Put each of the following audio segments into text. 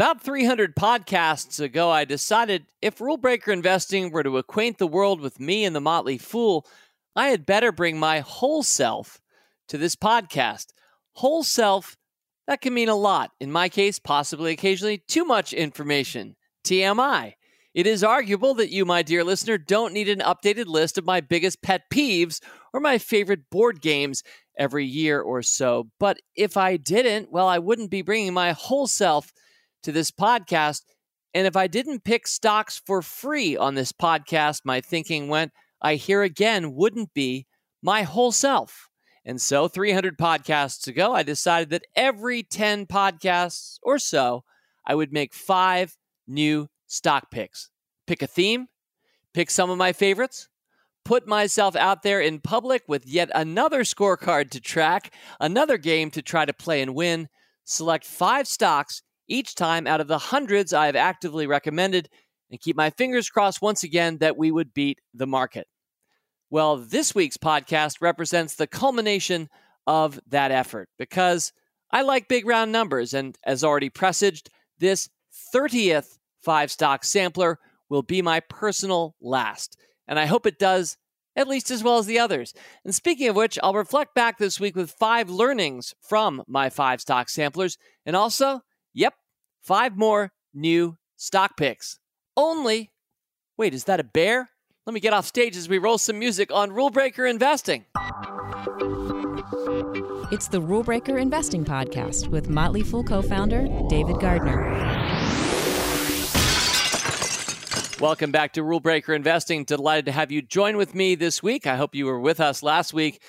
About 300 podcasts ago, I decided if rule breaker investing were to acquaint the world with me and the Motley Fool, I had better bring my whole self to this podcast. Whole self, that can mean a lot. In my case, possibly occasionally too much information. TMI. It is arguable that you, my dear listener, don't need an updated list of my biggest pet peeves or my favorite board games every year or so. But if I didn't, well, I wouldn't be bringing my whole self to this podcast. And if I didn't pick stocks for free on this podcast, my thinking went, I here again wouldn't be my whole self. And so, 300 podcasts ago, I decided that every 10 podcasts or so, I would make five new stock picks. Pick a theme, pick some of my favorites, put myself out there in public with yet another scorecard to track, another game to try to play and win, select five stocks each time out of the hundreds I have actively recommended, and keep my fingers crossed once again that we would beat the market. Well, this week's podcast represents the culmination of that effort because I like big round numbers, and as already presaged, this 30th five stock sampler will be my personal last. And I hope it does at least as well as the others. And speaking of which, I'll reflect back this week with five learnings from my five stock samplers and also, yep, five more new stock picks. Only, wait, is that a bear? Let me get off stage as we roll some music on Rule Breaker Investing. It's the Rule Breaker Investing Podcast with Motley Fool co founder David Gardner. Welcome back to Rule Breaker Investing. Delighted to have you join with me this week. I hope you were with us last week.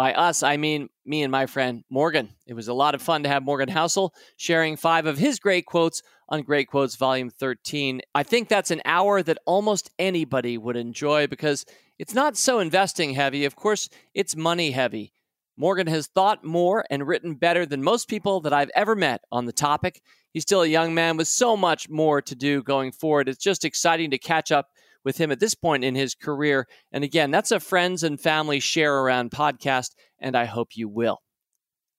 By us, I mean me and my friend Morgan. It was a lot of fun to have Morgan Housel sharing five of his great quotes on Great Quotes Volume 13. I think that's an hour that almost anybody would enjoy because it's not so investing heavy. Of course, it's money heavy. Morgan has thought more and written better than most people that I've ever met on the topic. He's still a young man with so much more to do going forward. It's just exciting to catch up with him at this point in his career. And again, that's a friends and family share around podcast, and I hope you will.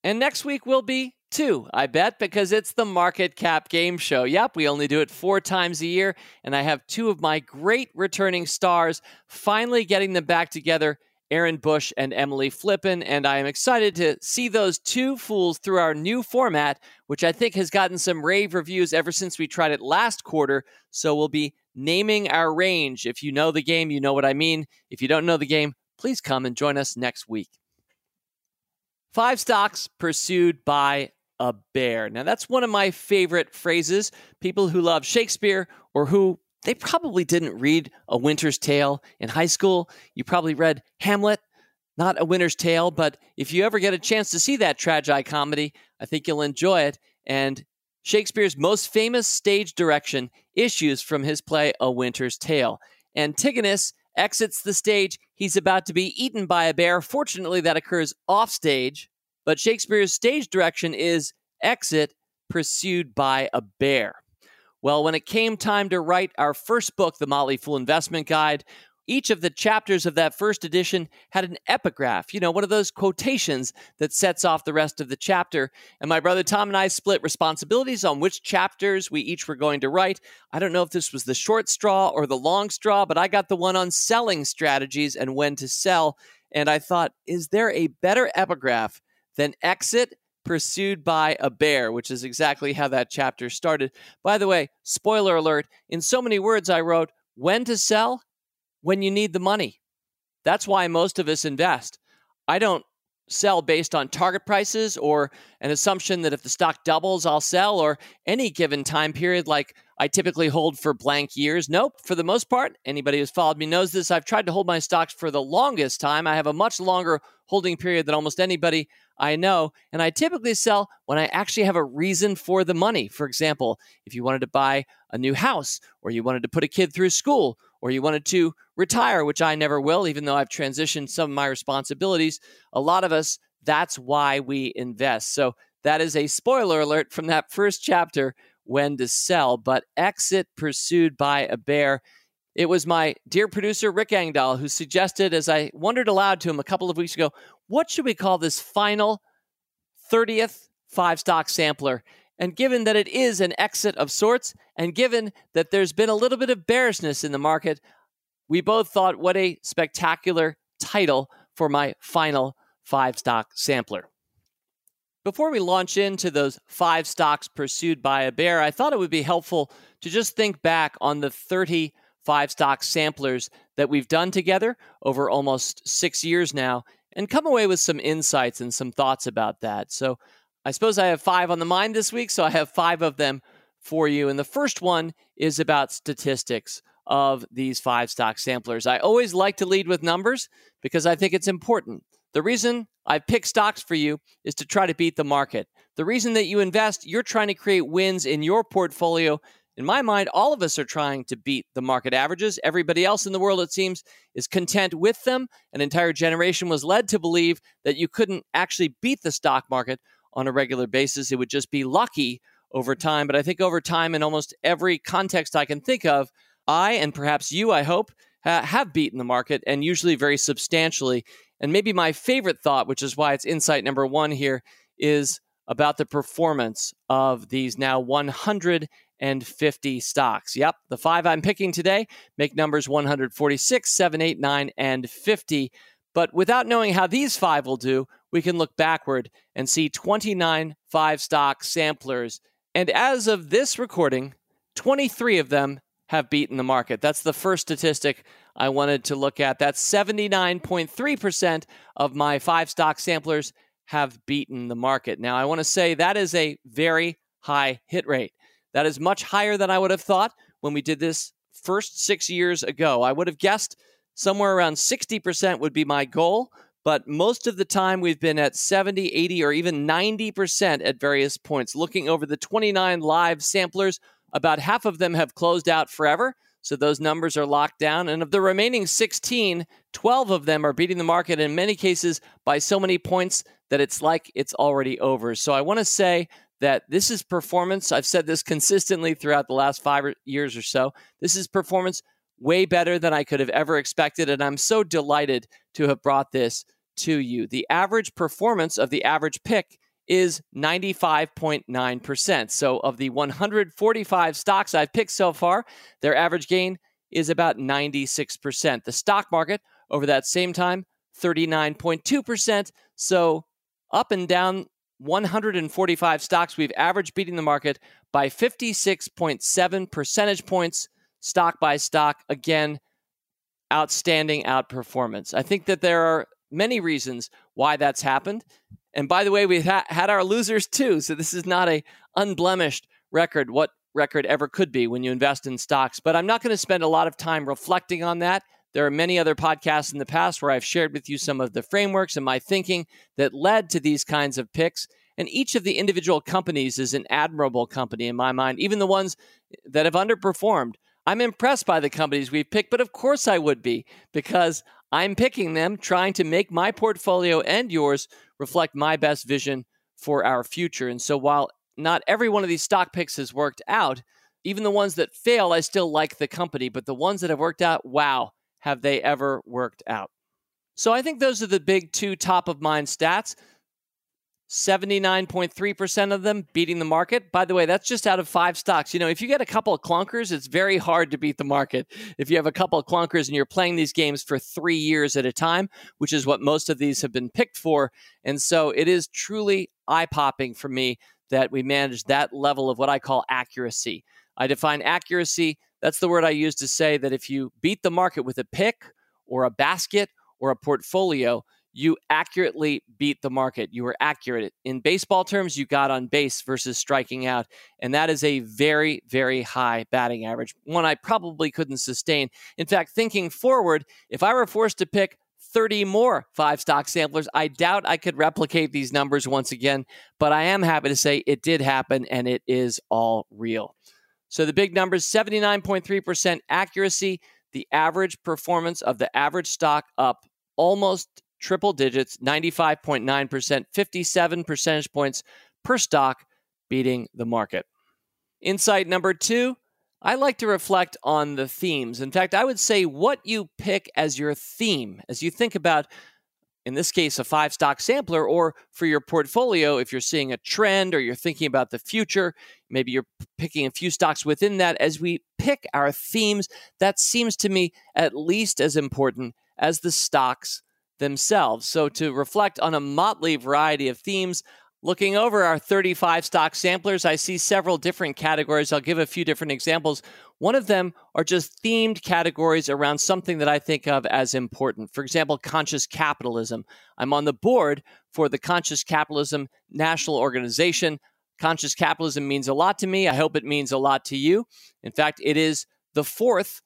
And next week will be two, I bet, because it's the Market Cap Game Show. Yep, we only do it four times a year, and I have two of my great returning stars finally getting them back together Aaron Bush and Emily Flippen, And I am excited to see those two fools through our new format, which I think has gotten some rave reviews ever since we tried it last quarter. So we'll be naming our range. If you know the game, you know what I mean. If you don't know the game, please come and join us next week. Five stocks pursued by a bear. Now, that's one of my favorite phrases. People who love Shakespeare or who they probably didn't read A Winter's Tale in high school. You probably read Hamlet, not A Winter's Tale, but if you ever get a chance to see that tragi comedy, I think you'll enjoy it. And Shakespeare's most famous stage direction issues from his play A Winter's Tale. Antigonus exits the stage. He's about to be eaten by a bear. Fortunately, that occurs off stage, but Shakespeare's stage direction is exit pursued by a bear. Well, when it came time to write our first book, The Motley Fool Investment Guide, each of the chapters of that first edition had an epigraph, you know, one of those quotations that sets off the rest of the chapter. And my brother Tom and I split responsibilities on which chapters we each were going to write. I don't know if this was the short straw or the long straw, but I got the one on selling strategies and when to sell. And I thought, is there a better epigraph than exit pursued by a bear, which is exactly how that chapter started. By the way, spoiler alert, in so many words, I wrote, when to sell? When you need the money. That's why most of us invest. I don't sell based on target prices or an assumption that if the stock doubles, I'll sell or any given time period like I typically hold for blank years. Nope. For the most part, anybody who's followed me knows this. I've tried to hold my stocks for the longest time. I have a much longer holding period than almost anybody I know. And I typically sell when I actually have a reason for the money. For example, if you wanted to buy a new house, or you wanted to put a kid through school, or you wanted to retire, which I never will, even though I've transitioned some of my responsibilities. A lot of us, that's why we invest. So that is a spoiler alert from that first chapter when to sell, but exit pursued by a bear. It was my dear producer, Rick Engdahl, who suggested, as I wondered aloud to him a couple of weeks ago, what should we call this final 30th five stock sampler? And given that it is an exit of sorts, and given that there's been a little bit of bearishness in the market, we both thought what a spectacular title for my final five stock sampler. Before we launch into those five stocks pursued by a bear, I thought it would be helpful to just think back on the 30 five stock samplers that we've done together over almost six years now and come away with some insights and some thoughts about that. So I suppose I have five on the mind this week, so I have five of them for you. And the first one is about statistics of these five stock samplers. I always like to lead with numbers because I think it's important. The reason I pick stocks for you is to try to beat the market. The reason that you invest, you're trying to create wins in your portfolio. In my mind, all of us are trying to beat the market averages. Everybody else in the world, it seems, is content with them. An entire generation was led to believe that you couldn't actually beat the stock market on a regular basis. It would just be lucky over time. But I think over time, in almost every context I can think of, I and perhaps you, I hope, have beaten the market and usually very substantially. And maybe my favorite thought, which is why it's insight number one here, is about the performance of these now 150 stocks. Yep, the five I'm picking today make numbers 146, 7, 8, 9, and 50. But without knowing how these five will do, we can look backward and see 29 five stock samplers. And as of this recording, 23 of them have beaten the market. That's the first statistic I wanted to look at. That's 79.3% of my five stock samplers have beaten the market. Now, I want to say that is a very high hit rate. That is much higher than I would have thought when we did this first six years ago. I would have guessed somewhere around 60% would be my goal, but most of the time we've been at 70, 80, or even 90% at various points. Looking over the 29 live samplers, about half of them have closed out forever. So those numbers are locked down. And of the remaining 16, 12 of them are beating the market in many cases by so many points that it's like it's already over. So I want to say that this is performance. I've said this consistently throughout the last five years or so. This is performance way better than I could have ever expected. And I'm so delighted to have brought this to you. The average performance of the average pick is 95.9%. So, of the 145 stocks I've picked so far, their average gain is about 96%. The stock market over that same time, 39.2%. So, up and down 145 stocks, we've averaged beating the market by 56.7 percentage points, stock by stock. Again, outstanding outperformance. I think that there are many reasons why that's happened. And by the way, we've ha- had our losers too. So this is not a unblemished record, what record ever could be when you invest in stocks. But I'm not going to spend a lot of time reflecting on that. There are many other podcasts in the past where I've shared with you some of the frameworks and my thinking that led to these kinds of picks. And each of the individual companies is an admirable company in my mind, even the ones that have underperformed. I'm impressed by the companies we've picked, but of course I would be because I'm picking them, trying to make my portfolio and yours reflect my best vision for our future. And so while not every one of these stock picks has worked out, even the ones that fail, I still like the company. But the ones that have worked out, wow, have they ever worked out? So I think those are the big two top of mind stats. 79.3% of them beating the market. By the way, that's just out of five stocks. You know, if you get a couple of clunkers, it's very hard to beat the market. If you have a couple of clunkers and you're playing these games for three years at a time, which is what most of these have been picked for. And so it is truly eye popping for me that we manage that level of what I call accuracy. I define accuracy, that's the word I use to say that if you beat the market with a pick or a basket or a portfolio, you accurately beat the market. You were accurate. In baseball terms, you got on base versus striking out. And that is a very, very high batting average, one I probably couldn't sustain. In fact, thinking forward, if I were forced to pick 30 more five stock samplers, I doubt I could replicate these numbers once again. But I am happy to say it did happen and it is all real. So the big numbers 79.3% accuracy, the average performance of the average stock up almost triple digits, 95.9%, 57 percentage points per stock, beating the market. Insight number two I like to reflect on the themes. In fact, I would say what you pick as your theme, as you think about in this case, a five stock sampler, or for your portfolio, if you're seeing a trend or you're thinking about the future, maybe you're picking a few stocks within that. As we pick our themes, that seems to me at least as important as the stocks themselves. So, to reflect on a motley variety of themes, Looking over our 35 stock samplers, I see several different categories. I'll give a few different examples. One of them are just themed categories around something that I think of as important. For example, conscious capitalism. I'm on the board for the Conscious Capitalism National Organization. Conscious capitalism means a lot to me. I hope it means a lot to you. In fact, it is the fourth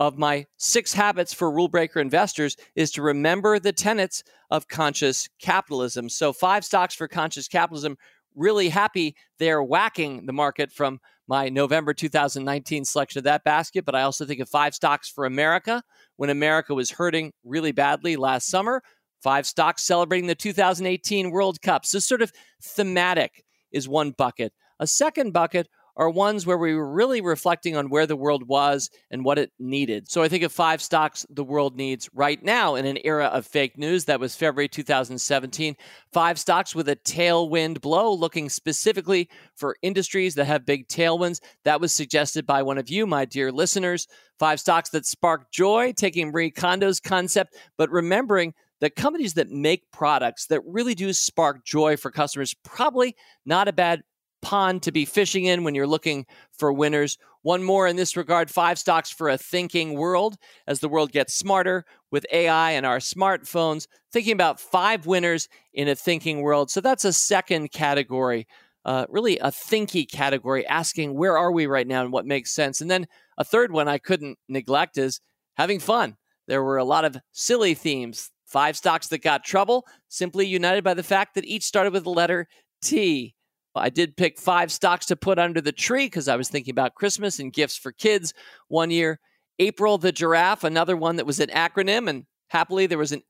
of my six habits for rule breaker investors is to remember the tenets of conscious capitalism. So, five stocks for conscious capitalism. Really happy they're whacking the market from my November 2019 selection of that basket. But I also think of five stocks for America when America was hurting really badly last summer. Five stocks celebrating the 2018 World Cup. So, sort of thematic is one bucket. A second bucket are ones where we were really reflecting on where the world was and what it needed. So I think of five stocks the world needs right now in an era of fake news. That was February 2017. Five stocks with a tailwind blow, looking specifically for industries that have big tailwinds. That was suggested by one of you, my dear listeners. Five stocks that spark joy, taking Marie Kondo's concept, but remembering that companies that make products that really do spark joy for customers probably not a bad pond to be fishing in when you're looking for winners. One more in this regard five stocks for a thinking world as the world gets smarter with AI and our smartphones. Thinking about five winners in a thinking world. So that's a second category. Uh, really a thinky category, asking where are we right now and what makes sense. And then a third one I couldn't neglect is having fun. There were a lot of silly themes. Five stocks that got trouble, simply united by the fact that each started with the letter T. I did pick five stocks to put under the tree because I was thinking about Christmas and gifts for kids one year. April the giraffe, another one that was an acronym, and happily there was a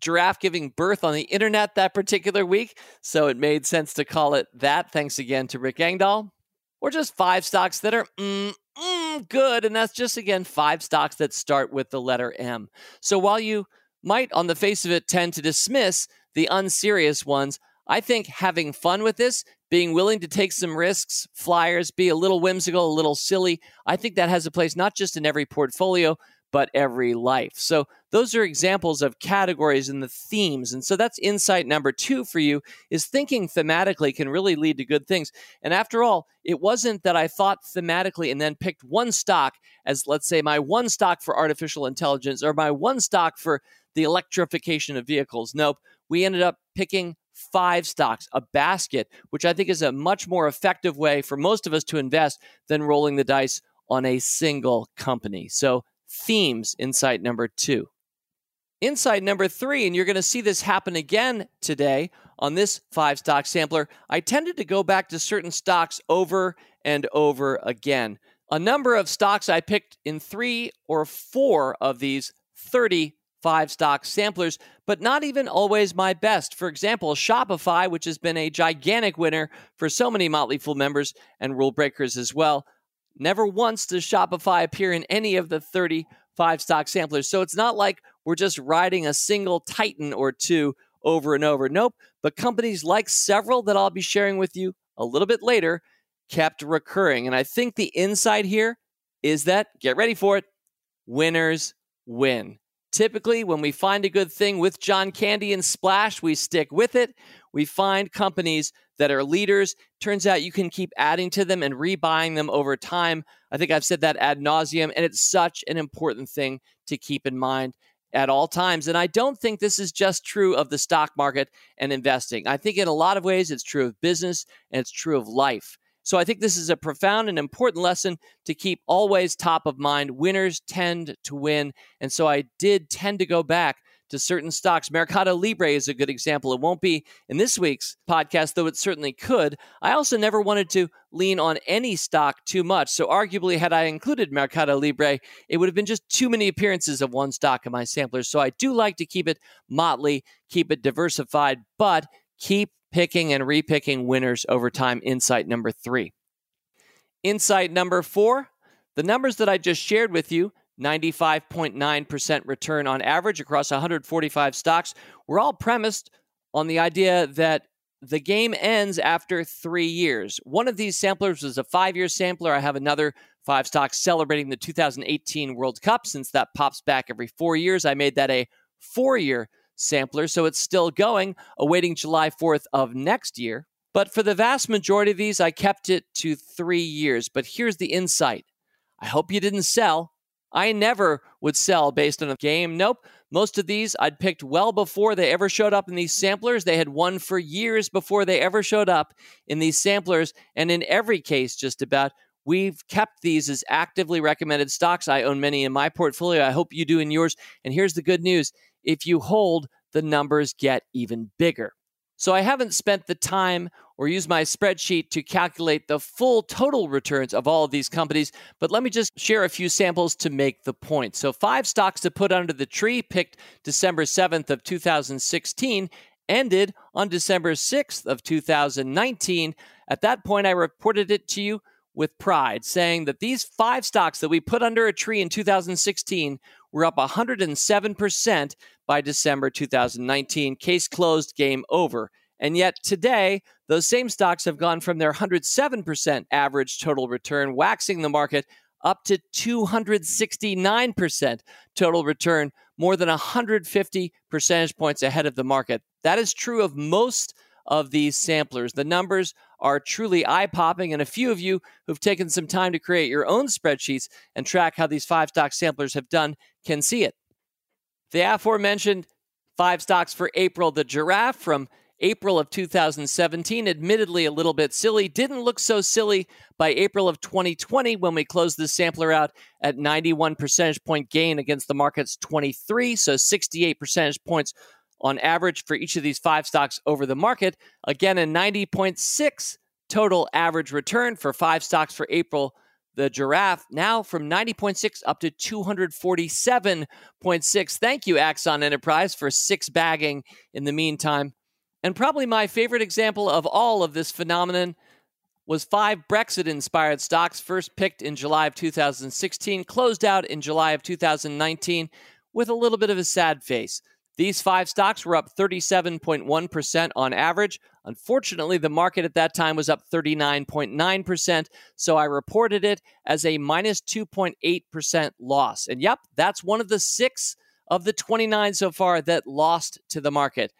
giraffe giving birth on the internet that particular week, so it made sense to call it that. Thanks again to Rick Engdahl. Or just five stocks that are mm, mm, good, and that's just again five stocks that start with the letter M. So while you might, on the face of it, tend to dismiss the unserious ones, I think having fun with this, being willing to take some risks, flyers, be a little whimsical, a little silly, I think that has a place not just in every portfolio, but every life. So those are examples of categories and the themes. And so that's insight number two for you is thinking thematically can really lead to good things. And after all, it wasn't that I thought thematically and then picked one stock as, let's say, my one stock for artificial intelligence or my one stock for the electrification of vehicles. Nope. We ended up picking five stocks, a basket, which I think is a much more effective way for most of us to invest than rolling the dice on a single company. So, themes, insight number two. Insight number three, and you're going to see this happen again today on this five stock sampler. I tended to go back to certain stocks over and over again. A number of stocks I picked in three or four of these 30 five stock samplers, but not even always my best. For example, Shopify, which has been a gigantic winner for so many Motley Fool members and rule breakers as well. Never once does Shopify appear in any of the 35 stock samplers. So it's not like we're just riding a single Titan or two over and over. Nope. But companies like several that I'll be sharing with you a little bit later kept recurring. And I think the insight here is that, get ready for it, winners win. Typically, when we find a good thing with John Candy and Splash, we stick with it. We find companies that are leaders. Turns out you can keep adding to them and rebuying them over time. I think I've said that ad nauseum, and it's such an important thing to keep in mind at all times. And I don't think this is just true of the stock market and investing. I think in a lot of ways it's true of business and it's true of life. So I think this is a profound and important lesson to keep always top of mind. Winners tend to win. And so I did tend to go back to certain stocks. Mercado Libre is a good example. It won't be in this week's podcast, though it certainly could. I also never wanted to lean on any stock too much. So, arguably, had I included Mercado Libre, it would have been just too many appearances of one stock in my sampler. So, I do like to keep it motley, keep it diversified, but keep picking and repicking winners over time. Insight number three. Insight number four the numbers that I just shared with you 95.9% return on average across 145 stocks, were all premised on the idea that the game ends after three years. One of these samplers was a five year sampler. I have another five stocks celebrating the 2018 World Cup since that pops back every four years. I made that a four year sampler, so it's still going, awaiting July 4th of next year. But for the vast majority of these, I kept it to three years. But here's the insight I hope you didn't sell. I never would sell based on a game. Nope. Most of these I'd picked well before they ever showed up in these samplers. They had won for years before they ever showed up in these samplers. And in every case, just about, we've kept these as actively recommended stocks. I own many in my portfolio. I hope you do in yours. And here's the good news if you hold, the numbers get even bigger. So I haven't spent the time or used my spreadsheet to calculate the full total returns of all of these companies, but let me just share a few samples to make the point. So 5 stocks to put under the tree picked December 7th of 2016 ended on December 6th of 2019. At that point I reported it to you with pride, saying that these 5 stocks that we put under a tree in 2016 were up 107% by December 2019. Case closed, game over. And yet today, those same stocks have gone from their 107% average total return, waxing the market, up to 269% total return, more than 150 percentage points ahead of the market. That is true of most of these samplers. The numbers are truly eye popping, and a few of you who've taken some time to create your own spreadsheets and track how these five stock samplers have done can see it. The aforementioned five stocks for April, the giraffe from April of 2017, admittedly a little bit silly, didn't look so silly by April of 2020 when we closed the sampler out at 91 percentage point gain against the market's 23, so 68 percentage points on average for each of these five stocks over the market. Again, a 90.6 total average return for five stocks for April the giraffe now from 90.6 up to 247.6. Thank you, Axon Enterprise, for six bagging in the meantime. And probably my favorite example of all of this phenomenon was five Brexit inspired stocks first picked in July of 2016, closed out in July of 2019 with a little bit of a sad face. These five stocks were up 37.1% on average. Unfortunately, the market at that time was up 39.9%, so I reported it as a minus 2.8% loss. And yep, that's one of the six of the 29 so far that lost to the market.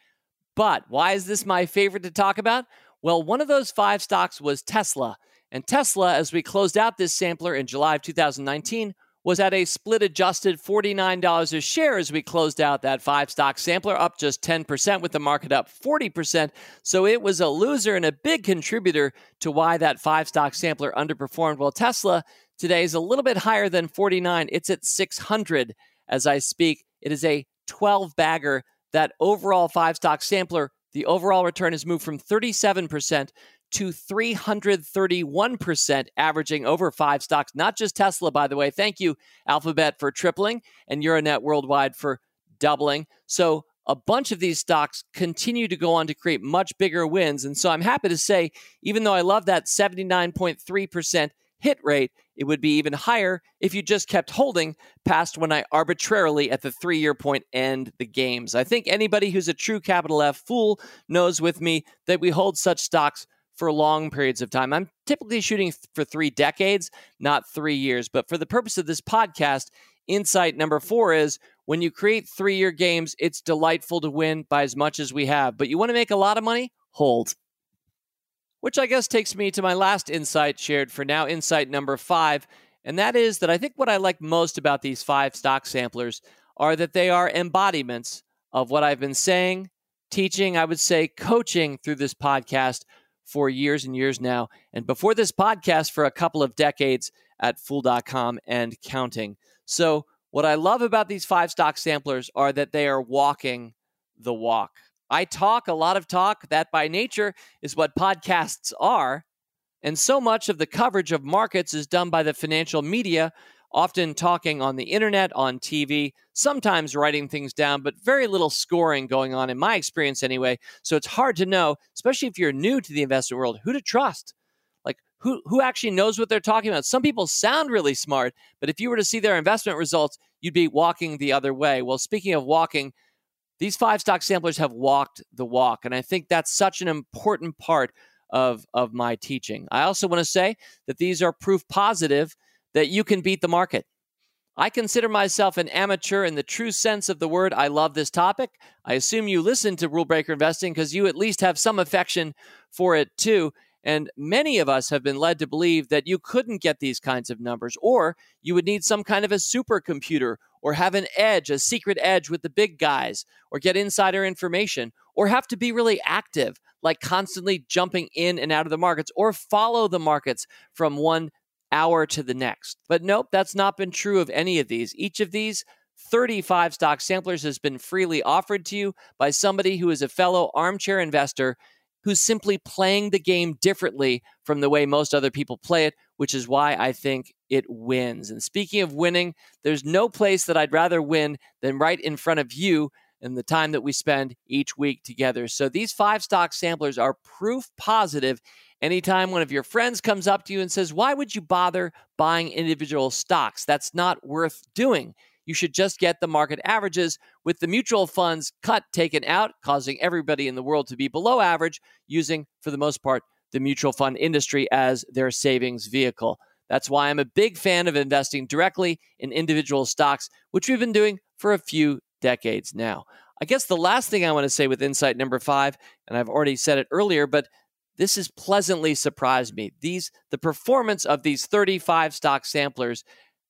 But why is this my favorite to talk about? Well, one of those five stocks was Tesla. And Tesla, as we closed out this sampler in July of 2019, was at a split adjusted $49 a share as we closed out that five stock sampler, up just 10%, with the market up 40%. So it was a loser and a big contributor to why that five stock sampler underperformed. Well, Tesla today is a little bit higher than 49. It's at 600 as I speak. It is a 12 bagger. That overall five stock sampler, the overall return has moved from 37% to 331%, averaging over five stocks. Not just Tesla, by the way. Thank you, Alphabet, for tripling and Euronet Worldwide for doubling. So a bunch of these stocks continue to go on to create much bigger wins. And so I'm happy to say, even though I love that 79.3% hit rate, it would be even higher if you just kept holding past when I arbitrarily at the three year point end the games. I think anybody who's a true capital F fool knows with me that we hold such stocks for long periods of time. I'm typically shooting for three decades, not three years. But for the purpose of this podcast, insight number four is when you create three year games, it's delightful to win by as much as we have. But you want to make a lot of money? Hold. Which I guess takes me to my last insight shared for now, insight number five. And that is that I think what I like most about these five stock samplers are that they are embodiments of what I've been saying, teaching, I would say coaching through this podcast for years and years now. And before this podcast, for a couple of decades at fool.com and counting. So, what I love about these five stock samplers are that they are walking the walk. I talk a lot of talk. That by nature is what podcasts are. And so much of the coverage of markets is done by the financial media often talking on the internet, on TV, sometimes writing things down, but very little scoring going on in my experience anyway. So it's hard to know, especially if you're new to the investment world, who to trust. Like, who, who actually knows what they're talking about. Some people sound really smart, but if you were to see their investment results, you'd be walking the other way. Well, speaking of walking, these five stock samplers have walked the walk. And I think that's such an important part of, of my teaching. I also want to say that these are proof positive that you can beat the market. I consider myself an amateur in the true sense of the word. I love this topic. I assume you listen to Rule Breaker Investing because you at least have some affection for it too. And many of us have been led to believe that you couldn't get these kinds of numbers, or you would need some kind of a supercomputer, or have an edge, a secret edge with the big guys, or get insider information, or have to be really active, like constantly jumping in and out of the markets, or follow the markets from one hour to the next. But nope, that's not been true of any of these. Each of these 35 stock samplers has been freely offered to you by somebody who is a fellow armchair investor who's simply playing the game differently from the way most other people play it, which is why I think it wins. And speaking of winning, there's no place that I'd rather win than right in front of you and the time that we spend each week together. So these five stock samplers are proof positive. Anytime one of your friends comes up to you and says, Why would you bother buying individual stocks? That's not worth doing you should just get the market averages with the mutual funds cut taken out, causing everybody in the world to be below average, using, for the most part, the mutual fund industry as their savings vehicle. That's why I'm a big fan of investing directly in individual stocks, which we've been doing for a few decades now. I guess the last thing I want to say with insight number five, and I've already said it earlier, but this has pleasantly surprised me. These the performance of these 35 stock samplers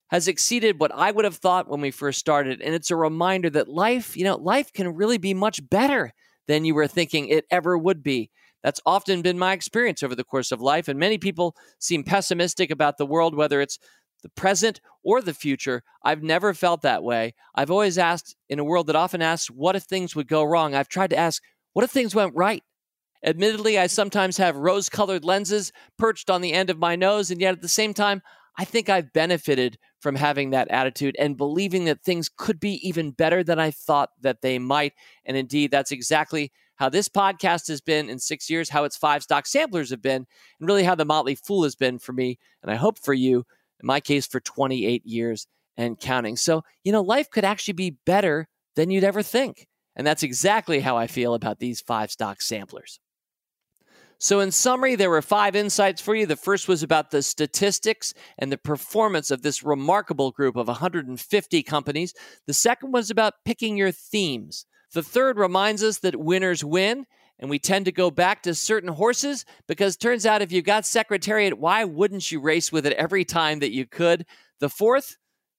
has exceeded what I would have thought when we first started. And it's a reminder that life, you know, life can really be much better than you were thinking it ever would be. That's often been my experience over the course of life. And many people seem pessimistic about the world, whether it's the present or the future. I've never felt that way. I've always asked, in a world that often asks, what if things would go wrong? I've tried to ask, what if things went right? Admittedly, I sometimes have rose colored lenses perched on the end of my nose, and yet at the same time, I think I've benefited from having that attitude and believing that things could be even better than I thought that they might. And indeed, that's exactly how this podcast has been in six years, how its five stock samplers have been, and really how the Motley Fool has been for me. And I hope for you, in my case, for 28 years and counting. So, you know, life could actually be better than you'd ever think. And that's exactly how I feel about these five stock samplers. So, in summary, there were five insights for you. The first was about the statistics and the performance of this remarkable group of 150 companies. The second was about picking your themes. The third reminds us that winners win, and we tend to go back to certain horses because turns out if you've got Secretariat, why wouldn't you race with it every time that you could? The fourth,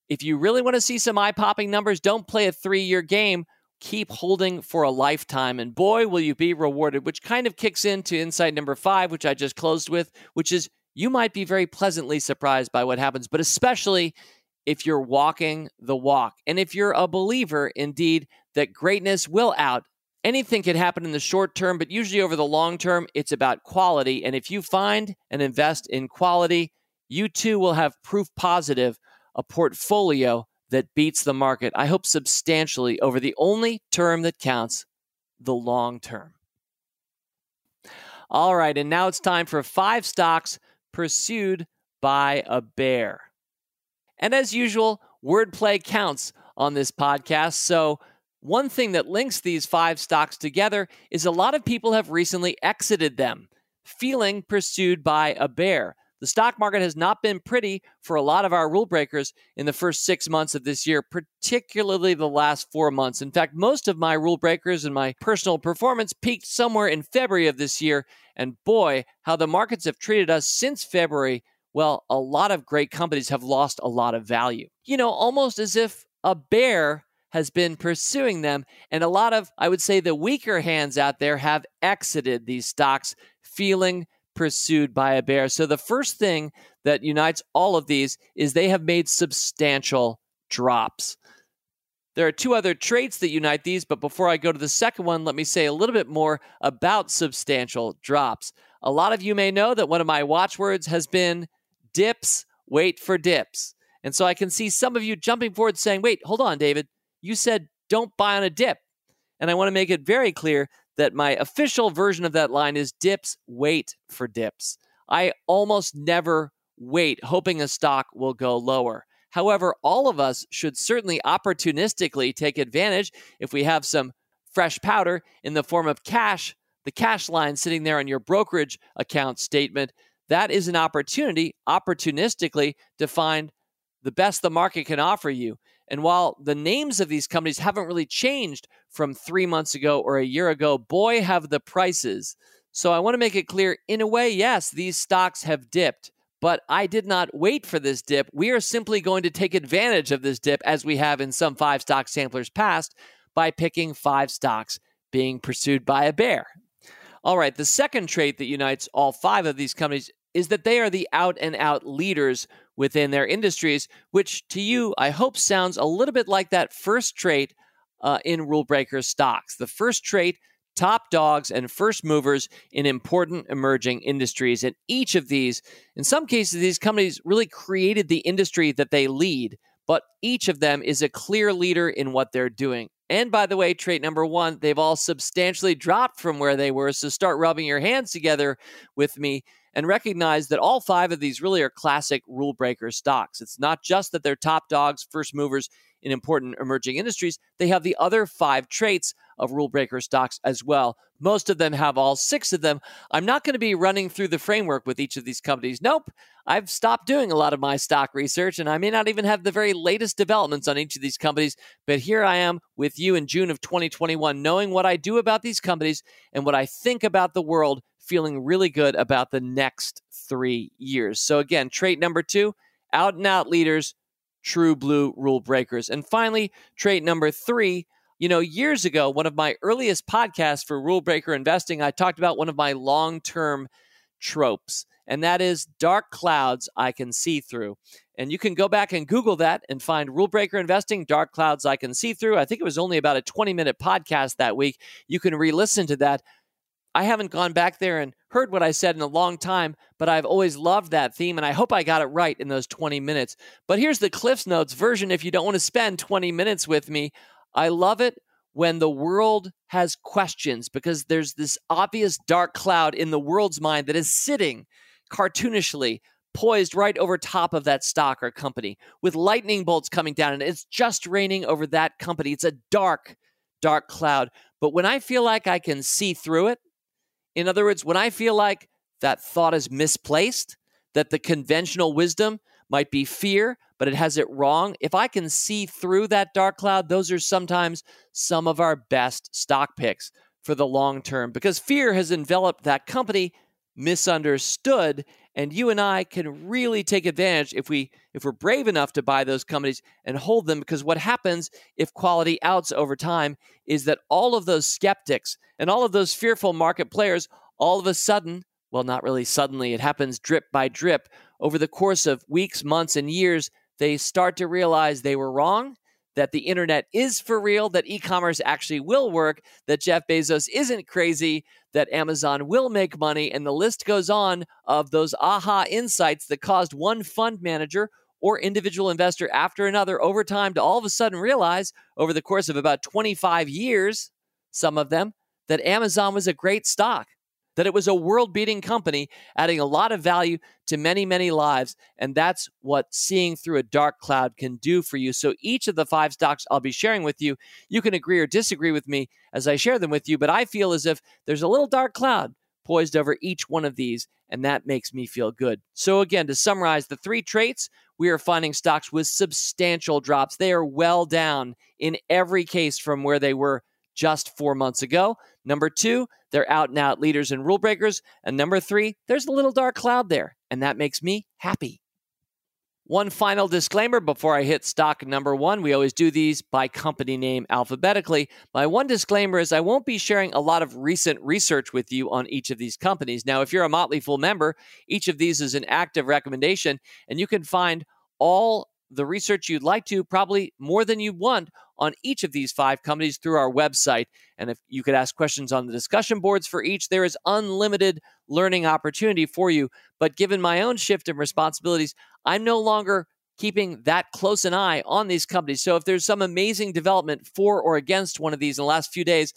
if you really want to see some eye popping numbers, don't play a three year game keep holding for a lifetime. And boy, will you be rewarded, which kind of kicks into insight number five, which I just closed with, which is you might be very pleasantly surprised by what happens, but especially if you're walking the walk. And if you're a believer, indeed, that greatness will out. Anything can happen in the short term, but usually over the long term, it's about quality. And if you find and invest in quality, you too will have proof positive a portfolio that beats the market, I hope substantially over the only term that counts, the long term. All right, and now it's time for five stocks pursued by a bear. And as usual, wordplay counts on this podcast. So, one thing that links these five stocks together is a lot of people have recently exited them, feeling pursued by a bear. The stock market has not been pretty for a lot of our rule breakers in the first six months of this year, particularly the last four months. In fact, most of my rule breakers and my personal performance peaked somewhere in February of this year. And boy, how the markets have treated us since February. Well, a lot of great companies have lost a lot of value. You know, almost as if a bear has been pursuing them. And a lot of, I would say, the weaker hands out there have exited these stocks feeling pursued by a bear. So the first thing that unites all of these is they have made substantial drops. There are two other traits that unite these, but before I go to the second one, let me say a little bit more about substantial drops. A lot of you may know that one of my watchwords has been dips, wait for dips. And so I can see some of you jumping forward saying, wait, hold on, David. You said don't buy on a dip. And I want to make it very clear that my official version of that line is dips, wait for dips. I almost never wait hoping a stock will go lower. However, all of us should certainly opportunistically take advantage if we have some fresh powder in the form of cash, the cash line sitting there on your brokerage account statement. That is an opportunity opportunistically to find the best the market can offer you. And while the names of these companies haven't really changed from three months ago or a year ago, boy, have the prices. So I want to make it clear in a way, yes, these stocks have dipped, but I did not wait for this dip. We are simply going to take advantage of this dip as we have in some five stock samplers past by picking five stocks being pursued by a bear. All right, the second trait that unites all five of these companies is that they are the out and out leaders within their industries, which to you, I hope, sounds a little bit like that first trait uh, in rule breaker stocks. The first trait top dogs and first movers in important emerging industries. And each of these, in some cases, these companies really created the industry that they lead, but each of them is a clear leader in what they're doing. And by the way, trait number one, they've all substantially dropped from where they were. So start rubbing your hands together with me and recognize that all five of these really are classic rule breaker stocks. It's not just that they're top dogs, first movers in important emerging industries, they have the other five traits of rule breaker stocks as well. Most of them have all six of them. I'm not going to be running through the framework with each of these companies. Nope. I've stopped doing a lot of my stock research, and I may not even have the very latest developments on each of these companies. But here I am with you in June of 2021, knowing what I do about these companies and what I think about the world feeling really good about the next three years. So, again, trait number two out and out leaders, true blue rule breakers. And finally, trait number three. You know, years ago, one of my earliest podcasts for rule breaker investing, I talked about one of my long term tropes, and that is dark clouds I can see through. And you can go back and Google that and find Rule Breaker Investing, Dark Clouds I Can See Through. I think it was only about a 20 minute podcast that week. You can re listen to that. I haven't gone back there and heard what I said in a long time, but I've always loved that theme, and I hope I got it right in those 20 minutes. But here's the Cliffs Notes version if you don't want to spend 20 minutes with me. I love it when the world has questions because there's this obvious dark cloud in the world's mind that is sitting cartoonishly poised right over top of that stock or company with lightning bolts coming down and it's just raining over that company. It's a dark, dark cloud. But when I feel like I can see through it, in other words, when I feel like that thought is misplaced, that the conventional wisdom might be fear, but it has it wrong, if I can see through that dark cloud, those are sometimes some of our best stock picks for the long term because fear has enveloped that company misunderstood and you and I can really take advantage if we if we're brave enough to buy those companies and hold them because what happens if quality outs over time is that all of those skeptics and all of those fearful market players all of a sudden well not really suddenly it happens drip by drip over the course of weeks months and years they start to realize they were wrong that the internet is for real, that e commerce actually will work, that Jeff Bezos isn't crazy, that Amazon will make money, and the list goes on of those aha insights that caused one fund manager or individual investor after another over time to all of a sudden realize over the course of about 25 years, some of them, that Amazon was a great stock that it was a world beating company, adding a lot of value to many, many lives. And that's what seeing through a dark cloud can do for you. So each of the five stocks I'll be sharing with you, you can agree or disagree with me as I share them with you. But I feel as if there's a little dark cloud poised over each one of these, and that makes me feel good. So, again, to summarize the three traits, we are finding stocks with substantial drops. They are well down in every case from where they were just four months ago. Number two, they're out and out leaders and rule breakers. And number three, there's a little dark cloud there, and that makes me happy. One final disclaimer before I hit stock number one. We always do these by company name alphabetically. My one disclaimer is I won't be sharing a lot of recent research with you on each of these companies. Now, if you're a Motley Fool member, each of these is an active recommendation, and you can find all the research you'd like to, probably more than you want, on each of these five companies through our website. And if you could ask questions on the discussion boards for each, there is unlimited learning opportunity for you. But given my own shift in responsibilities, I'm no longer keeping that close an eye on these companies. So if there's some amazing development for or against one of these in the last few days,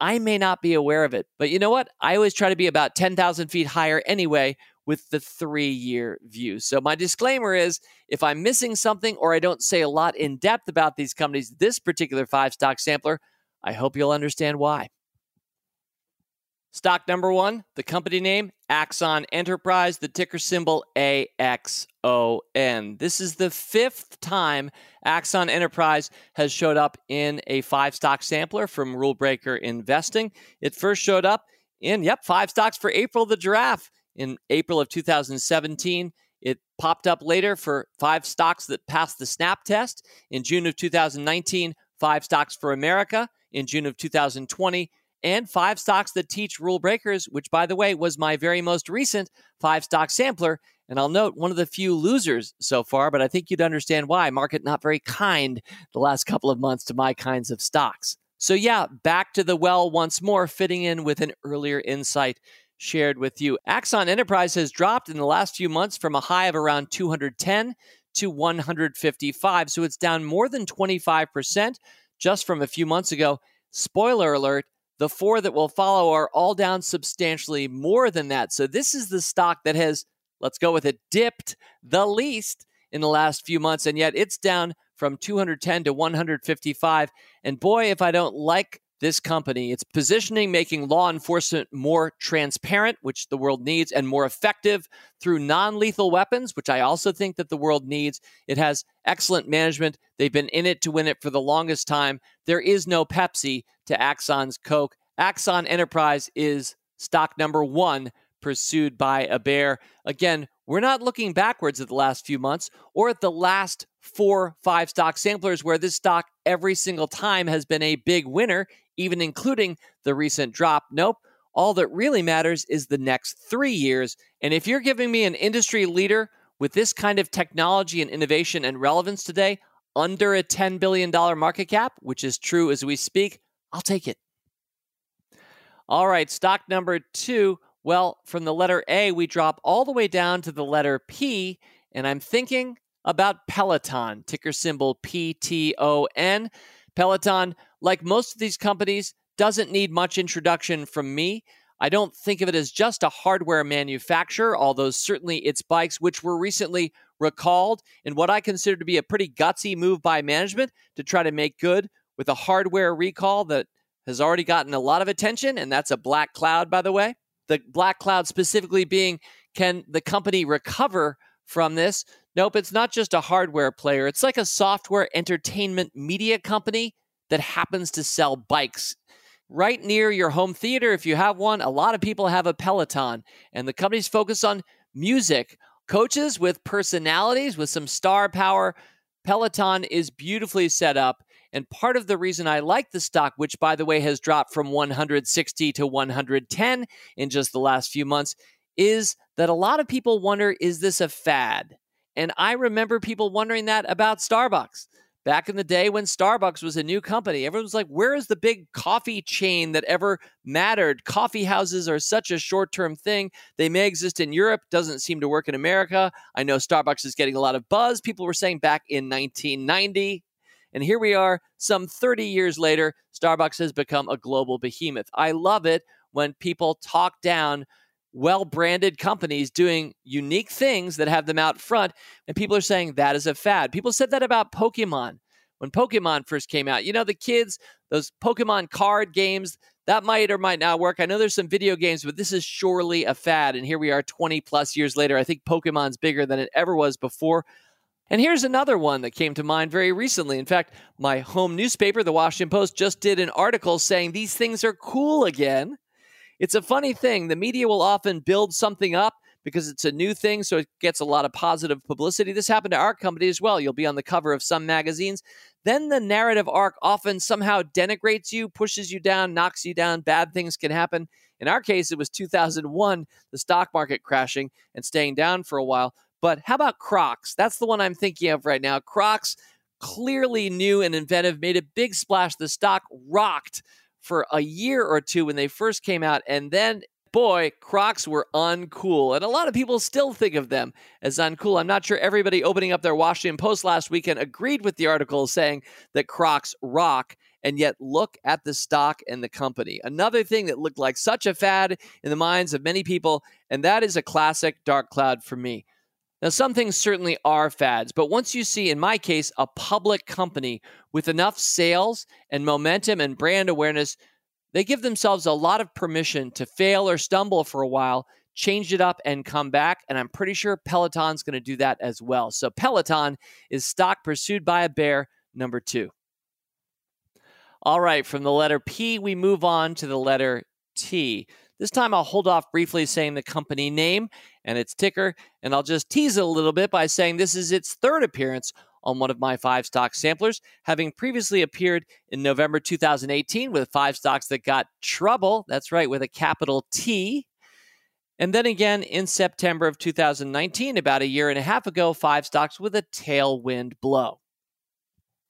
I may not be aware of it. But you know what? I always try to be about 10,000 feet higher anyway with the three year view. So, my disclaimer is if I'm missing something or I don't say a lot in depth about these companies, this particular five stock sampler, I hope you'll understand why. Stock number one, the company name, Axon Enterprise, the ticker symbol AXON. This is the fifth time Axon Enterprise has showed up in a five stock sampler from Rule Breaker Investing. It first showed up in, yep, five stocks for April the Giraffe in April of 2017. It popped up later for five stocks that passed the snap test in June of 2019, five stocks for America in June of 2020 and five stocks that teach rule breakers, which, by the way, was my very most recent five stock sampler. And I'll note one of the few losers so far, but I think you'd understand why. Market not very kind the last couple of months to my kinds of stocks. So, yeah, back to the well once more, fitting in with an earlier insight shared with you. Axon Enterprise has dropped in the last few months from a high of around 210 to 155. So it's down more than 25% just from a few months ago. Spoiler alert, the four that will follow are all down substantially more than that. So this is the stock that has, let's go with it, dipped the least in the last few months. And yet it's down from 210 to 155. And boy, if I don't like this company. It's positioning making law enforcement more transparent, which the world needs, and more effective through non lethal weapons, which I also think that the world needs. It has excellent management. They've been in it to win it for the longest time. There is no Pepsi to Axon's Coke. Axon Enterprise is stock number one pursued by a bear. Again, we're not looking backwards at the last few months or at the last four five stock samplers where this stock every single time has been a big winner even including the recent drop. Nope. All that really matters is the next three years. And if you're giving me an industry leader with this kind of technology and innovation and relevance today, under a $10 billion market cap, which is true as we speak, I'll take it. All right, stock number two. Well, from the letter A, we drop all the way down to the letter P, and I'm thinking about Peloton, ticker symbol P T O N. Peloton, like most of these companies, doesn't need much introduction from me. I don't think of it as just a hardware manufacturer, although certainly its bikes, which were recently recalled in what I consider to be a pretty gutsy move by management to try to make good with a hardware recall that has already gotten a lot of attention, and that's a black cloud, by the way. The black cloud specifically being can the company recover from this? Nope, it's not just a hardware player. It's like a software entertainment media company that happens to sell bikes. Right near your home theater, if you have one, a lot of people have a Peloton, and the company's focused on music. Coaches with personalities, with some star power. Peloton is beautifully set up. And part of the reason I like the stock, which by the way has dropped from 160 to 110 in just the last few months, is that a lot of people wonder is this a fad? And I remember people wondering that about Starbucks. Back in the day when Starbucks was a new company, everyone was like, where is the big coffee chain that ever mattered? Coffee houses are such a short term thing. They may exist in Europe, doesn't seem to work in America. I know Starbucks is getting a lot of buzz. People were saying back in 1990. And here we are, some 30 years later, Starbucks has become a global behemoth. I love it when people talk down well branded companies doing unique things that have them out front. And people are saying that is a fad. People said that about Pokemon when Pokemon first came out. You know, the kids, those Pokemon card games, that might or might not work. I know there's some video games, but this is surely a fad. And here we are 20 plus years later. I think Pokemon's bigger than it ever was before. And here's another one that came to mind very recently. In fact, my home newspaper, the Washington Post, just did an article saying these things are cool again. It's a funny thing. The media will often build something up because it's a new thing, so it gets a lot of positive publicity. This happened to our company as well. You'll be on the cover of some magazines. Then the narrative arc often somehow denigrates you, pushes you down, knocks you down. Bad things can happen. In our case, it was 2001, the stock market crashing and staying down for a while. But how about Crocs? That's the one I'm thinking of right now. Crocs, clearly new and inventive, made a big splash. The stock rocked for a year or two when they first came out. And then, boy, Crocs were uncool. And a lot of people still think of them as uncool. I'm not sure everybody opening up their Washington Post last weekend agreed with the article saying that Crocs rock. and yet look at the stock and the company. Another thing that looked like such a fad in the minds of many people, and that is a classic dark cloud for me. Now, some things certainly are fads, but once you see, in my case, a public company with enough sales and momentum and brand awareness, they give themselves a lot of permission to fail or stumble for a while, change it up, and come back. And I'm pretty sure Peloton's going to do that as well. So, Peloton is stock pursued by a bear, number two. All right, from the letter P, we move on to the letter T. This time I'll hold off briefly saying the company name and its ticker, and I'll just tease it a little bit by saying this is its third appearance on one of my five stock samplers, having previously appeared in November 2018 with five stocks that got trouble. That's right, with a capital T. And then again in September of 2019, about a year and a half ago, five stocks with a tailwind blow.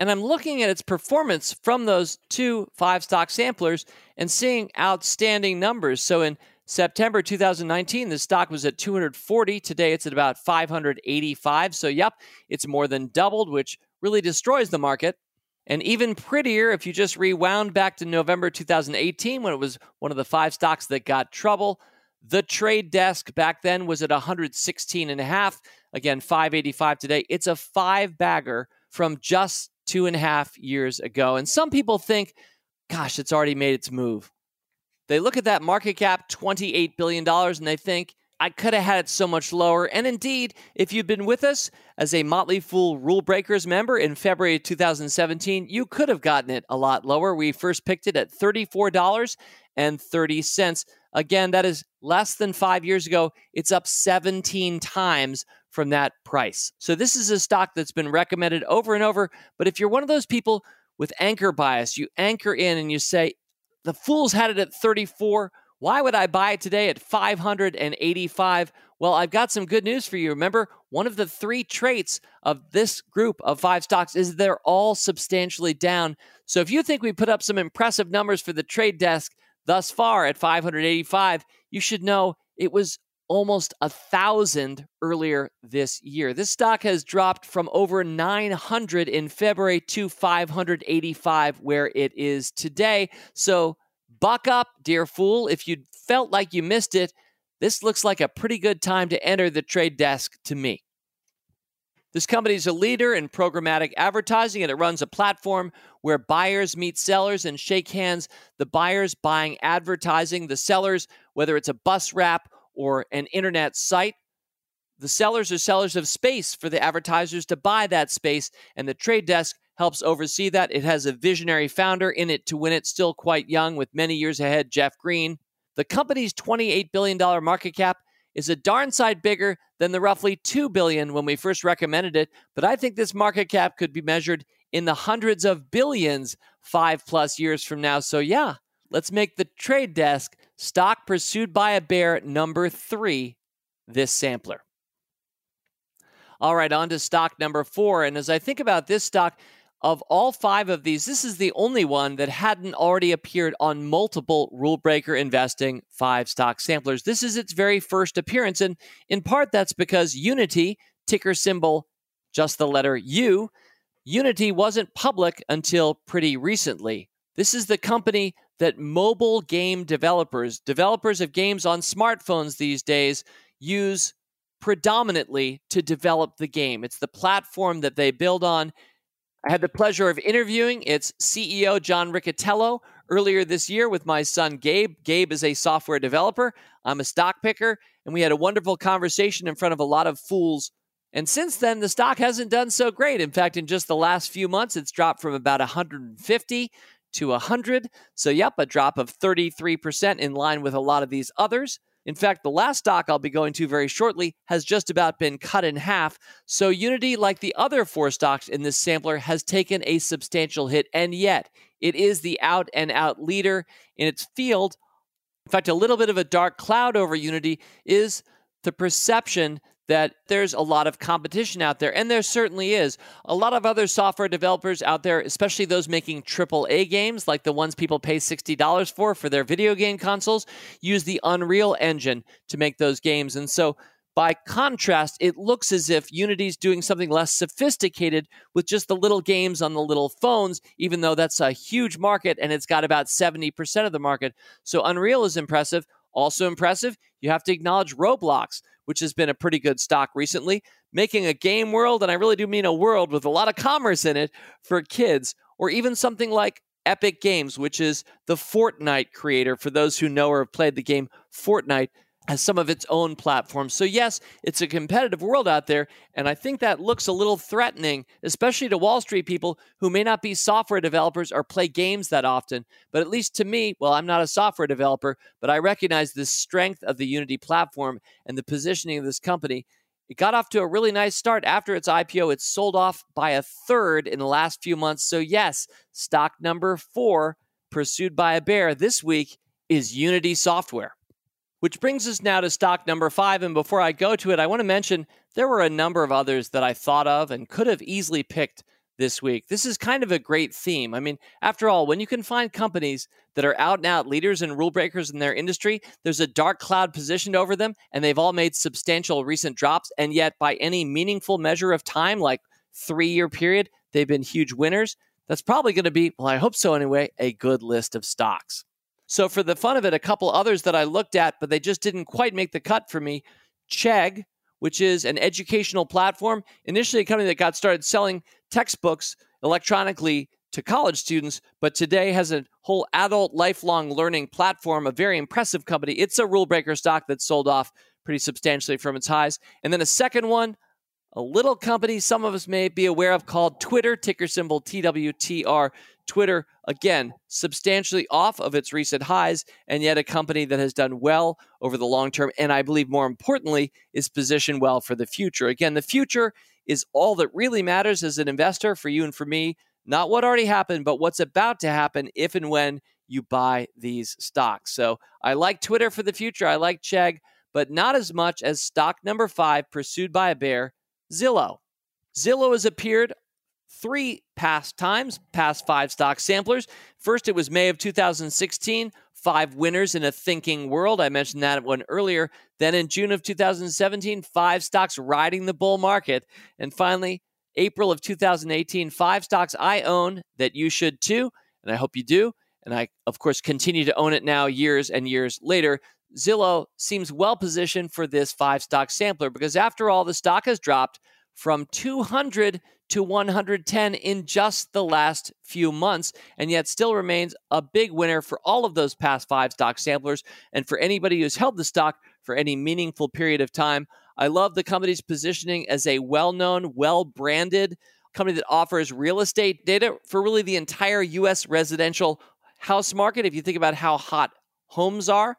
And I'm looking at its performance from those two five stock samplers and seeing outstanding numbers. So in September 2019, the stock was at 240. Today it's at about 585. So, yep, it's more than doubled, which really destroys the market. And even prettier, if you just rewound back to November 2018 when it was one of the five stocks that got trouble, the trade desk back then was at 116 and a half. Again, 585 today. It's a five bagger from just two and a half years ago. And some people think, gosh, it's already made its move. They look at that market cap, $28 billion, and they think, I could have had it so much lower. And indeed, if you've been with us as a Motley Fool Rule Breakers member in February 2017, you could have gotten it a lot lower. We first picked it at $34.30. Again, that is less than five years ago. It's up 17 times from that price. So this is a stock that's been recommended over and over. But if you're one of those people with anchor bias, you anchor in and you say, the fools had it at 34. Why would I buy it today at 585? Well, I've got some good news for you. Remember, one of the three traits of this group of five stocks is they're all substantially down. So if you think we put up some impressive numbers for the trade desk thus far at 585, you should know it was almost a thousand earlier this year. This stock has dropped from over 900 in February to 585 where it is today. So buck up, dear fool. If you felt like you missed it, this looks like a pretty good time to enter the trade desk to me. This company is a leader in programmatic advertising and it runs a platform where buyers meet sellers and shake hands. The buyers buying advertising, the sellers, whether it's a bus wrap or an internet site. The sellers are sellers of space for the advertisers to buy that space, and the trade desk helps oversee that. It has a visionary founder in it to win it, still quite young, with many years ahead, Jeff Green. The company's $28 billion market cap is a darn sight bigger than the roughly 2 billion when we first recommended it, but I think this market cap could be measured in the hundreds of billions five plus years from now. So, yeah, let's make the trade desk stock pursued by a bear number three, this sampler. All right, on to stock number four. And as I think about this stock, of all five of these, this is the only one that hadn't already appeared on multiple Rule Breaker Investing five stock samplers. This is its very first appearance. And in part, that's because Unity, ticker symbol just the letter U, Unity wasn't public until pretty recently. This is the company that mobile game developers, developers of games on smartphones these days, use predominantly to develop the game. It's the platform that they build on. I had the pleasure of interviewing its CEO, John Riccitiello, earlier this year with my son, Gabe. Gabe is a software developer. I'm a stock picker, and we had a wonderful conversation in front of a lot of fools. And since then, the stock hasn't done so great. In fact, in just the last few months, it's dropped from about 150 to 100. So, yep, a drop of 33% in line with a lot of these others. In fact, the last stock I'll be going to very shortly has just about been cut in half. So, Unity, like the other four stocks in this sampler, has taken a substantial hit, and yet it is the out and out leader in its field. In fact, a little bit of a dark cloud over Unity is the perception that there's a lot of competition out there, and there certainly is. A lot of other software developers out there, especially those making AAA games, like the ones people pay $60 for for their video game consoles, use the Unreal Engine to make those games. And so By contrast, it looks as if Unity's doing something less sophisticated with just the little games on the little phones, even though that's a huge market and it's got about 70% of the market. So Unreal is impressive. Also impressive, you have to acknowledge Roblox, which has been a pretty good stock recently, making a game world, and I really do mean a world with a lot of commerce in it for kids, or even something like Epic Games, which is the Fortnite creator for those who know or have played the game Fortnite has some of its own platforms. So, yes, it's a competitive world out there. And I think that looks a little threatening, especially to Wall Street people who may not be software developers or play games that often. But at least to me, well, I'm not a software developer, but I recognize the strength of the Unity platform and the positioning of this company. It got off to a really nice start after its IPO. It's sold off by a third in the last few months. So, yes, stock number four, pursued by a bear this week, is Unity Software. Which brings us now to stock number five. And before I go to it, I want to mention there were a number of others that I thought of and could have easily picked this week. This is kind of a great theme. I mean, after all, when you can find companies that are out and out leaders and rule breakers in their industry, there's a dark cloud positioned over them, and they've all made substantial recent drops. And yet, by any meaningful measure of time, like three year period, they've been huge winners. That's probably going to be, well, I hope so anyway, a good list of stocks. So, for the fun of it, a couple others that I looked at, but they just didn't quite make the cut for me. Chegg, which is an educational platform, initially a company that got started selling textbooks electronically to college students, but today has a whole adult lifelong learning platform, a very impressive company. It's a rule breaker stock that sold off pretty substantially from its highs. And then a second one, a little company some of us may be aware of called Twitter, ticker symbol TWTR. Twitter, again, substantially off of its recent highs, and yet a company that has done well over the long term. And I believe more importantly, is positioned well for the future. Again, the future is all that really matters as an investor for you and for me, not what already happened, but what's about to happen if and when you buy these stocks. So I like Twitter for the future. I like Chegg, but not as much as stock number five, pursued by a bear, Zillow. Zillow has appeared three past times, past five stock samplers. First, it was May of 2016, five winners in a thinking world. I mentioned that one earlier. Then in June of 2017, five stocks riding the bull market. And finally, April of 2018, five stocks I own that you should too. And I hope you do. And I, of course, continue to own it now years and years later. Zillow seems well positioned for this five stock sampler because, after all, the stock has dropped from 200 to 110 in just the last few months, and yet still remains a big winner for all of those past five stock samplers and for anybody who's held the stock for any meaningful period of time. I love the company's positioning as a well known, well branded company that offers real estate data for really the entire U.S. residential house market. If you think about how hot homes are,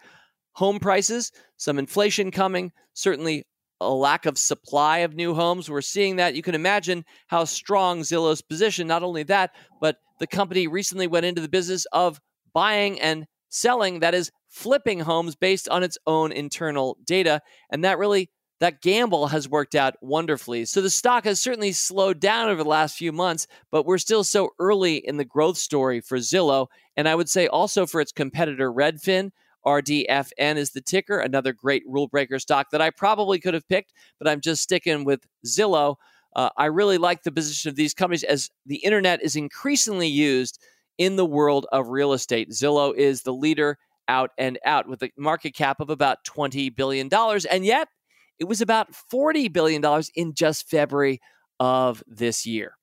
home prices, some inflation coming, certainly a lack of supply of new homes. We're seeing that. You can imagine how strong Zillow's position. Not only that, but the company recently went into the business of buying and selling, that is, flipping homes based on its own internal data. And that really that gamble has worked out wonderfully. So the stock has certainly slowed down over the last few months, but we're still so early in the growth story for Zillow. And I would say also for its competitor Redfin, RDFN is the ticker, another great rule breaker stock that I probably could have picked, but I'm just sticking with Zillow. Uh, I really like the position of these companies as the internet is increasingly used in the world of real estate. Zillow is the leader out and out with a market cap of about $20 billion. And yet, it was about $40 billion in just February of this year.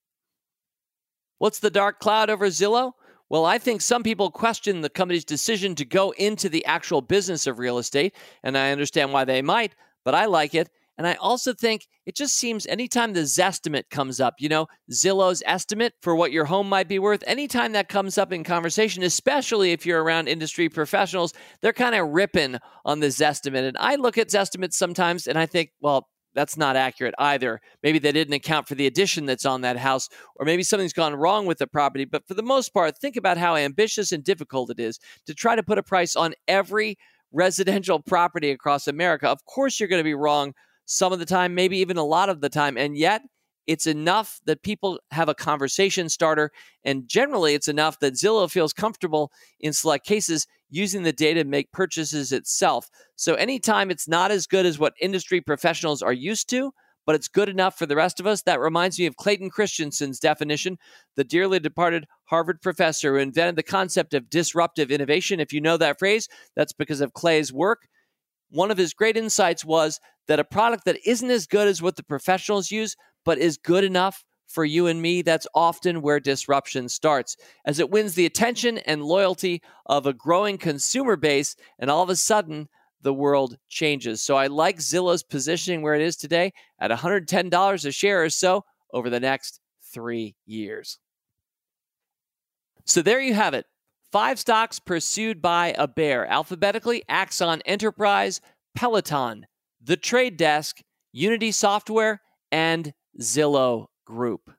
What's the dark cloud over Zillow? Well, I think some people question the company's decision to go into the actual business of real estate, and I understand why they might, but I like it. And I also think it just seems anytime the Zestimate comes up, you know, Zillow's estimate for what your home might be worth, anytime that comes up in conversation, especially if you're around industry professionals, they're kind of ripping on the Zestimate. And I look at Zestimates sometimes and I think, well, that's not accurate either. Maybe they didn't account for the addition that's on that house, or maybe something's gone wrong with the property. But for the most part, think about how ambitious and difficult it is to try to put a price on every residential property across America. Of course, you're going to be wrong some of the time, maybe even a lot of the time. And yet, it's enough that people have a conversation starter. And generally, it's enough that Zillow feels comfortable in select cases using the data to make purchases itself. So, anytime it's not as good as what industry professionals are used to, but it's good enough for the rest of us. That reminds me of Clayton Christensen's definition, the dearly departed Harvard professor who invented the concept of disruptive innovation. If you know that phrase, that's because of Clay's work. One of his great insights was that a product that isn't as good as what the professionals use but is good enough for you and me, that's often where disruption starts, as it wins the attention and loyalty of a growing consumer base, and all of a sudden, the world changes. So I like Zillow's positioning where it is today at $110 a share or so over the next three years. So there you have it. Five stocks pursued by a bear alphabetically Axon Enterprise, Peloton, The Trade Desk, Unity Software, and Zillow Group.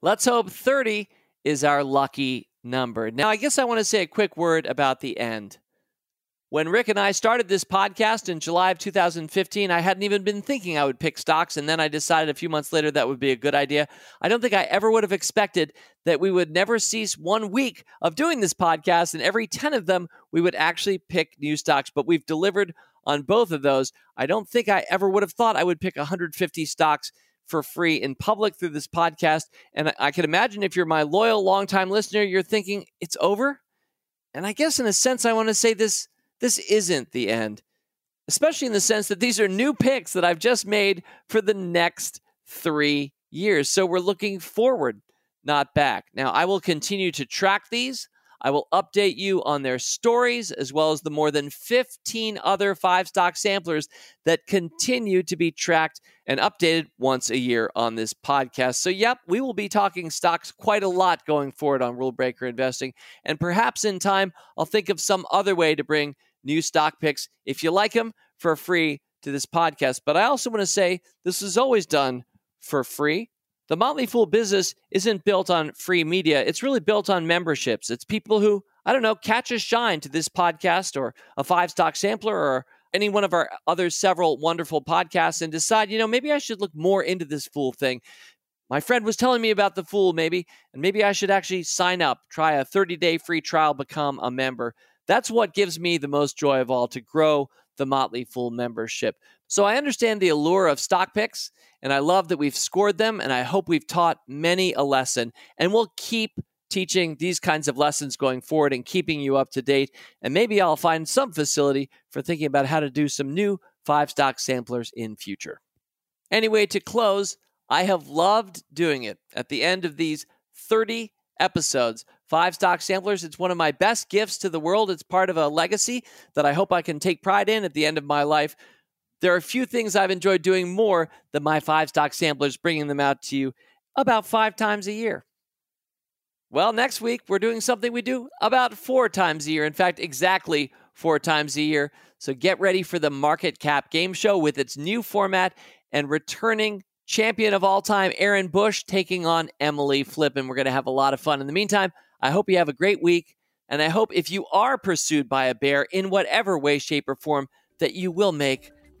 Let's hope 30 is our lucky number. Now, I guess I want to say a quick word about the end. When Rick and I started this podcast in July of 2015, I hadn't even been thinking I would pick stocks, and then I decided a few months later that would be a good idea. I don't think I ever would have expected that we would never cease one week of doing this podcast, and every 10 of them, we would actually pick new stocks, but we've delivered on both of those. I don't think I ever would have thought I would pick 150 stocks for free in public through this podcast. And I can imagine if you're my loyal, longtime listener, you're thinking it's over. And I guess in a sense, I want to say this this isn't the end, especially in the sense that these are new picks that I've just made for the next three years. So we're looking forward, not back. Now, I will continue to track these. I will update you on their stories as well as the more than 15 other five stock samplers that continue to be tracked and updated once a year on this podcast. So, yep, we will be talking stocks quite a lot going forward on Rule Breaker Investing. And perhaps in time, I'll think of some other way to bring new stock picks if you like them for free to this podcast. But I also want to say this is always done for free. The Motley Fool business isn't built on free media. It's really built on memberships. It's people who, I don't know, catch a shine to this podcast or a five stock sampler or any one of our other several wonderful podcasts and decide, you know, maybe I should look more into this Fool thing. My friend was telling me about the Fool, maybe, and maybe I should actually sign up, try a 30 day free trial, become a member. That's what gives me the most joy of all to grow the Motley Fool membership. So I understand the allure of stock picks, and I love that we've scored them, and I hope we've taught many a lesson. And we'll keep teaching these kinds of lessons going forward and keeping you up to date. And maybe I'll find some facility for thinking about how to do some new five stock samplers in future. Anyway, to close, I have loved doing it at the end of these 30 episodes. Five stock samplers. It's one of my best gifts to the world. It's part of a legacy that I hope I can take pride in at the end of my life. There are a few things I've enjoyed doing more than my five stock samplers, bringing them out to you about five times a year. Well, next week, we're doing something we do about four times a year. In fact, exactly four times a year. So get ready for the Market Cap Game Show with its new format and returning champion of all time, Aaron Bush, taking on Emily Flippen. We're going to have a lot of fun. In the meantime, I hope you have a great week. And I hope if you are pursued by a bear in whatever way, shape, or form, that you will make